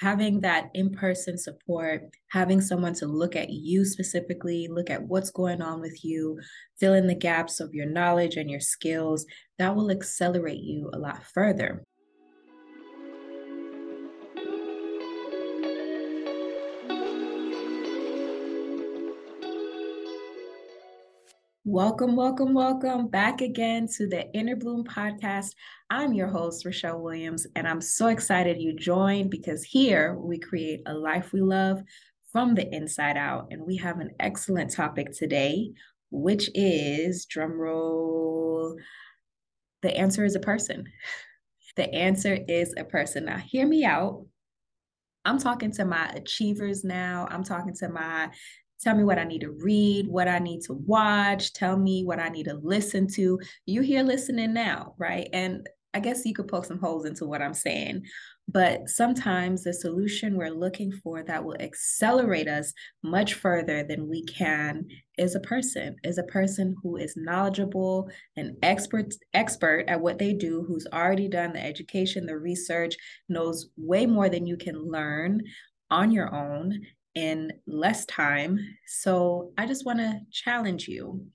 having that in person support, having someone to look at you specifically, look at what's going on with you, fill in the gaps of your knowledge and your skills, that will accelerate you a lot further. Welcome, welcome, welcome back again to the Inner Bloom podcast. I'm your host, Rashell Williams, and I'm so excited you joined because here we create a life we love from the inside out. And we have an excellent topic today, which is drumroll. The answer is a person. The answer is a person. Now, hear me out. I'm talking to my achievers now. I'm talking to my Tell me what I need to read, what I need to watch, tell me what I need to listen to. You here listening now, right? And I guess you could poke some holes into what I'm saying. But sometimes the solution we're looking for that will accelerate us much further than we can is a person, is a person who is knowledgeable, an expert, expert at what they do, who's already done the education, the research, knows way more than you can learn on your own in less time. So I just want to challenge you.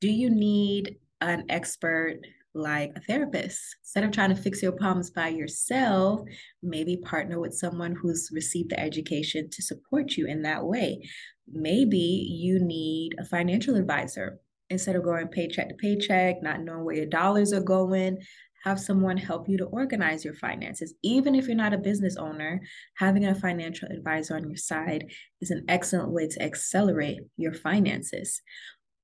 Do you need an expert like a therapist? Instead of trying to fix your problems by yourself, maybe partner with someone who's received the education to support you in that way. Maybe you need a financial advisor instead of going paycheck to paycheck, not knowing where your dollars are going, have someone help you to organize your finances. Even if you're not a business owner, having a financial advisor on your side is an excellent way to accelerate your finances.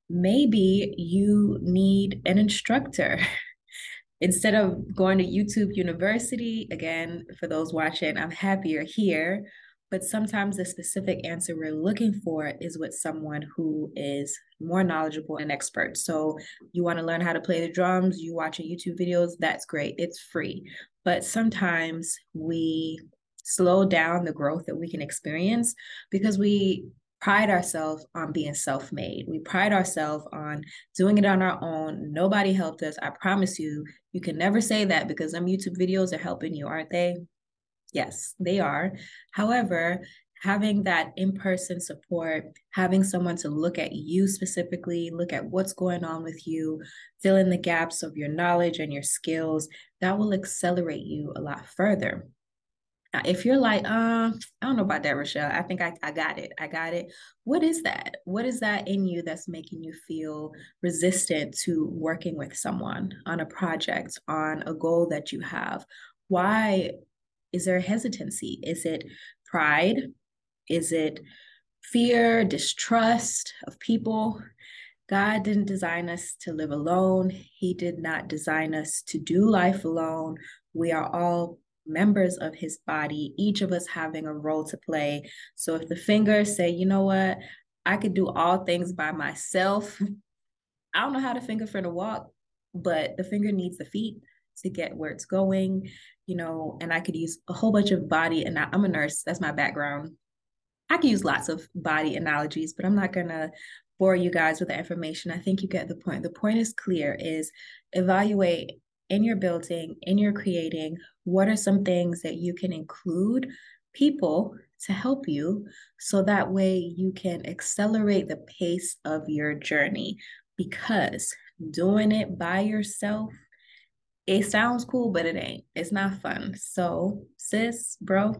Maybe you need an instructor. Instead of going to YouTube University, again, for those watching, I'm happy you're here but sometimes the specific answer we're looking for is with someone who is more knowledgeable and expert. So you want to learn how to play the drums, you watching YouTube videos, that's great. It's free. But sometimes we slow down the growth that we can experience because we pride ourselves on being self-made. We pride ourselves on doing it on our own. Nobody helped us. I promise you, you can never say that because some YouTube videos are helping you, aren't they? Yes, they are. However, having that in person support, having someone to look at you specifically, look at what's going on with you, fill in the gaps of your knowledge and your skills, that will accelerate you a lot further. Now, if you're like, uh, I don't know about that, Rashell. I think I, I got it. I got it. What is that? What is that in you that's making you feel resistant to working with someone on a project, on a goal that you have? Why is there a hesitancy? Is it pride? Is it fear, distrust of people? God didn't design us to live alone. He did not design us to do life alone. We are all members of his body, each of us having a role to play. So if the fingers say, you know what, I could do all things by myself. I don't know how the finger for the walk, but the finger needs the feet to get where it's going you know, and I could use a whole bunch of body and I'm a nurse, that's my background. I could use lots of body analogies, but I'm not gonna bore you guys with the information. I think you get the point. The point is clear is evaluate in your building, in your creating, what are some things that you can include people to help you so that way you can accelerate the pace of your journey because doing it by yourself it sounds cool, but it ain't. It's not fun. So, sis, bro,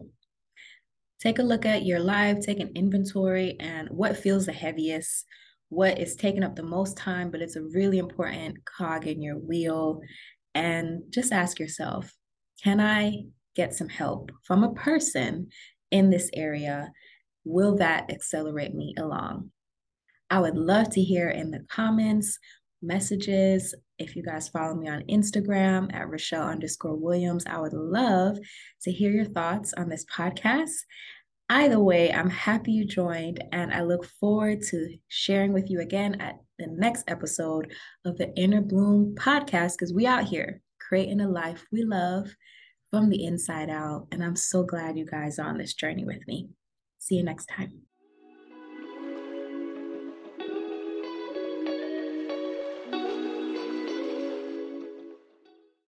take a look at your life, take an inventory and what feels the heaviest, what is taking up the most time, but it's a really important cog in your wheel. And just ask yourself, can I get some help from a person in this area? Will that accelerate me along? I would love to hear in the comments messages. If you guys follow me on Instagram at Rashell underscore Williams, I would love to hear your thoughts on this podcast. Either way, I'm happy you joined, and I look forward to sharing with you again at the next episode of the Inner Bloom podcast because we out here creating a life we love from the inside out. And I'm so glad you guys are on this journey with me. See you next time.